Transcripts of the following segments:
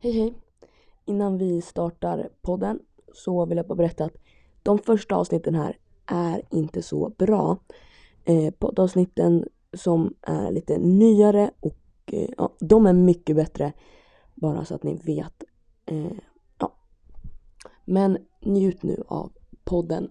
Hej hej! Innan vi startar podden så vill jag bara berätta att de första avsnitten här är inte så bra. Eh, poddavsnitten som är lite nyare och eh, ja, de är mycket bättre. Bara så att ni vet. Eh, ja. Men njut nu av podden.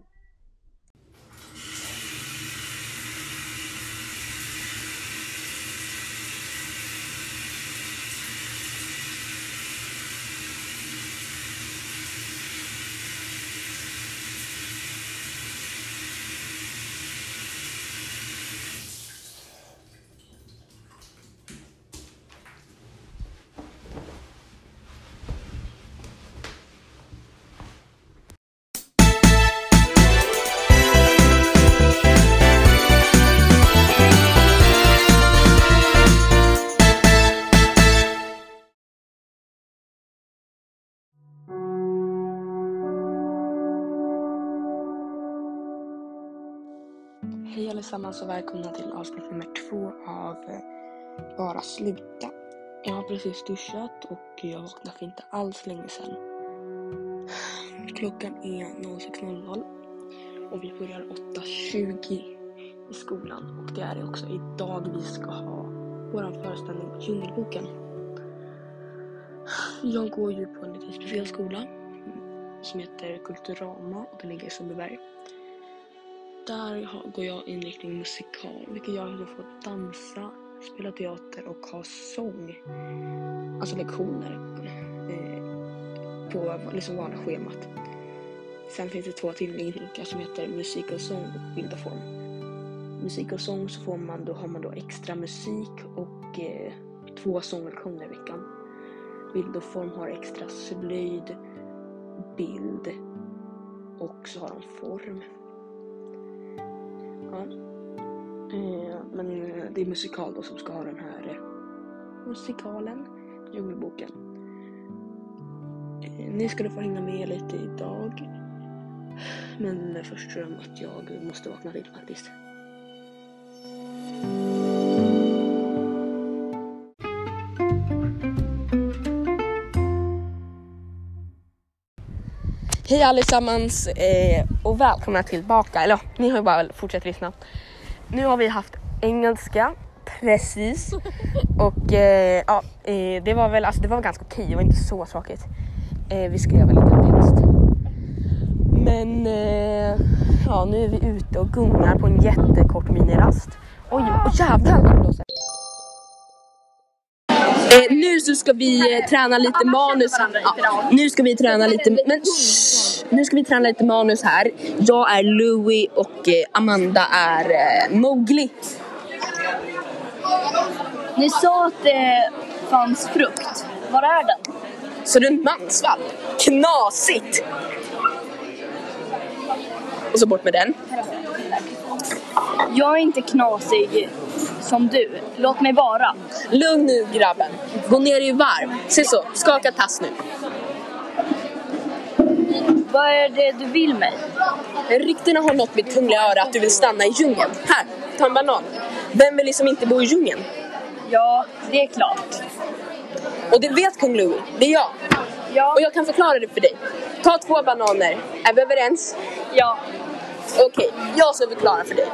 Allesammans och välkomna till avsnitt nummer två av eh, Bara sluta. Jag har precis duschat och jag vaknade för inte alls länge sedan. Klockan är 06.00 och vi börjar 8.20 i skolan och det är också idag vi ska ha vår föreställning Djungelboken. Jag går ju på en lite speciell skola som heter Kulturama och den ligger i Sundbyberg. Där går jag inriktning musikal, vilket gör att jag får dansa, spela teater och ha sång. Alltså lektioner eh, på liksom vanliga schemat. Sen finns det två till inriktningar som heter musik och sång och bild och form. Musik och sång så får man, då har man då extra musik och eh, två sånglektioner i veckan. Bild och form har extra slöjd, bild och så har de form här. Eh, men eh, det är musikal då som ska ha den här eh, musikalen, Djungelboken. Eh, ni skulle få hänga med lite idag. Men eh, först tror jag att jag måste vakna till faktiskt. Hej allesammans eh, och välkomna tillbaka. Eller ja, ni har ju bara fortsatt lyssna. Nu har vi haft engelska precis och eh, ja, eh, det var väl alltså, det var ganska okej. Det var inte så tråkigt. Eh, vi skrev väl lite text. Men eh, ja, nu är vi ute och gungar på en jättekort minirast. Oj, oh, jävlar vad det blåser. Eh, nu så ska vi eh, träna lite manus. Ja, nu ska vi träna lite, men shh, nu ska vi träna lite manus här. Jag är Louie och eh, Amanda är eh, Mowgli. Ni sa att det fanns frukt. Var är den? Så det är en mansvalp. Knasigt! Och så bort med den. Jag är inte knasig som du. Låt mig vara. Lugn nu grabben. Gå ner i varv. Se så, skaka tass nu. Vad är det du vill mig? Ryktena har nått mitt kungliga öra att du vill stanna i djungeln. Här, ta en banan. Vem vill liksom inte bo i djungeln? Ja, det är klart. Och det vet kung Louie, det är jag. Ja, Och jag kan förklara det för dig. Ta två bananer. Är vi överens? ja. Okej, jag ska förklara för dig.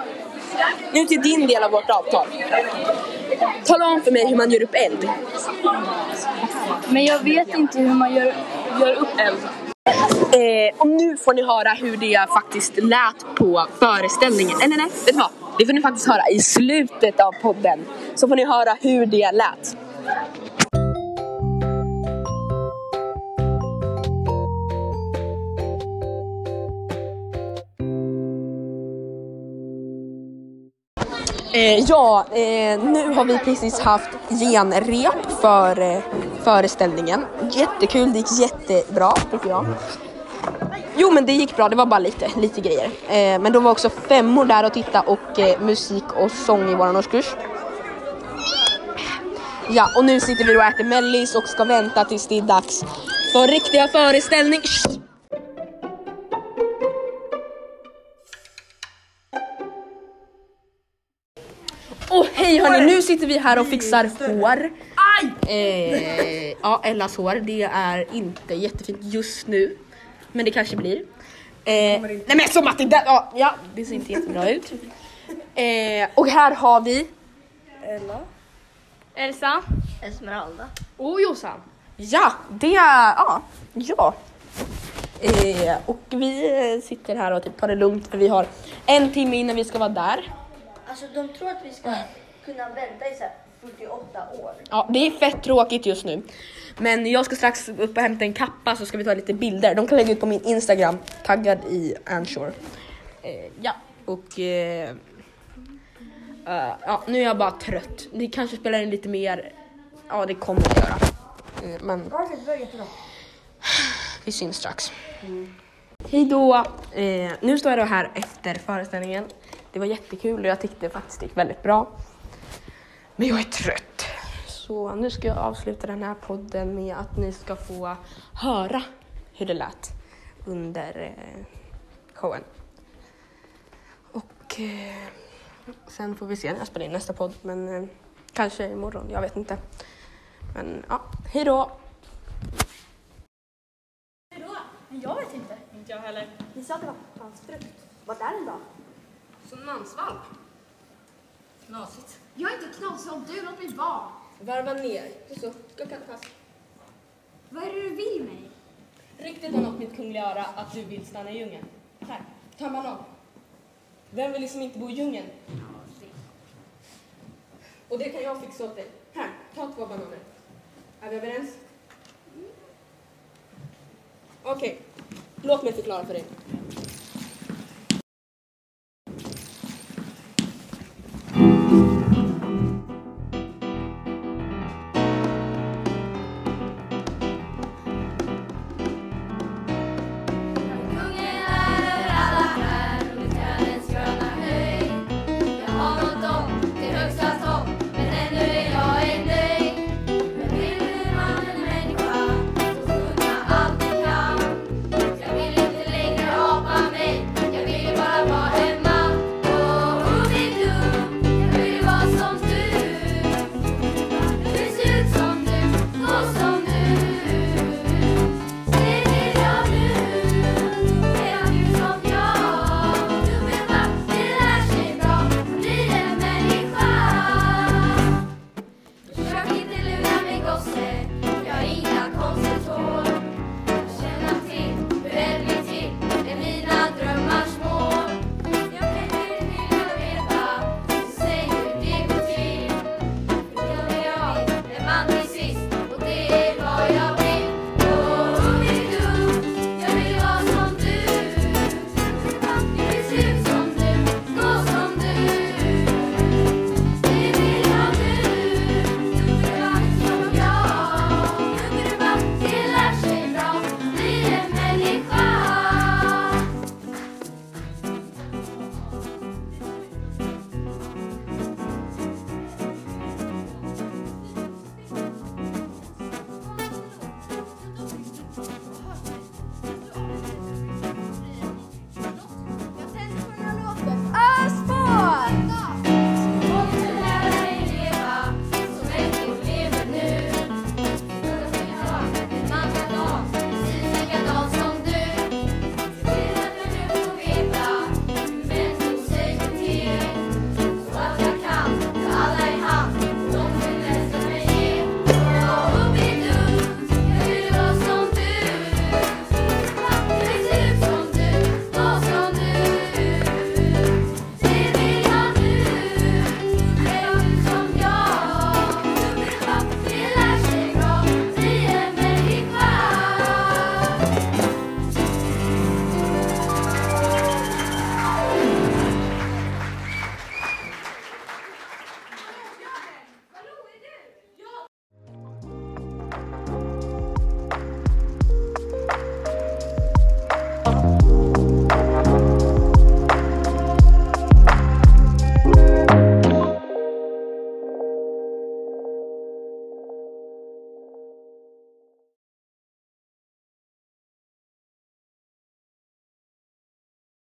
Nu till din del av vårt avtal. Tala om för mig hur man gör upp eld. Men jag vet inte hur man gör, gör upp eld. Eh, och nu får ni höra hur det faktiskt lät på föreställningen. Eller nej, vet du vad? Det får ni faktiskt höra i slutet av podden. Så får ni höra hur det lät. Eh, ja, eh, nu har vi precis haft genrep för eh, föreställningen. Jättekul, det gick jättebra tycker jag. Jo men det gick bra, det var bara lite, lite grejer. Eh, men de var också femmor där och titta och eh, musik och sång i våran årskurs. Ja, och nu sitter vi och äter mellis och ska vänta tills det är dags för riktiga föreställning. Åh hej hörni, nu sitter vi här och fixar hår. Eh, ja, Ellas hår. Det är inte jättefint just nu. Men det kanske blir. Eh, nej men som att det där, ja, ja, det ser inte jättebra ut. Eh, och här har vi Ella. Elsa? Esmeralda. och Jossan. Ja, det är, ja, ja. Eh, och vi sitter här och typ tar det lugnt för vi har en timme innan vi ska vara där. Alltså de tror att vi ska kunna vänta i så här 48 år. Ja, det är fett tråkigt just nu. Men jag ska strax upp och hämta en kappa så ska vi ta lite bilder. De kan lägga ut på min Instagram, taggad i Anshore. Eh, ja, och... Eh, eh, ja, nu är jag bara trött. Det kanske spelar in lite mer. Ja, det kommer det göra. Eh, men vi syns strax. Hej då! Eh, nu står jag då här efter föreställningen. Det var jättekul och jag tyckte faktiskt det gick väldigt bra. Men jag är trött. Så nu ska jag avsluta den här podden med att ni ska få höra hur det lät under eh, showen. Och eh, sen får vi se när jag spelar in nästa podd. Men eh, kanske imorgon, jag vet inte. Men ja, hej då! Jag vet inte. Inte jag heller. Ni sa att det var hans frukt. Vart är den då? Som mansvalp. Knasigt. Jag är inte knasig om du, låt mig vara. Varva ner. Så, skaka fast. Vad är det du vill mig? Ryktet har nått mitt kungliga öra att du vill stanna i djungeln. Här, ta en banan. Vem vill liksom inte bo i djungeln? Och det kan jag fixa åt dig. Här, ta två bananer. Är vi överens? Okej, låt mig förklara för dig.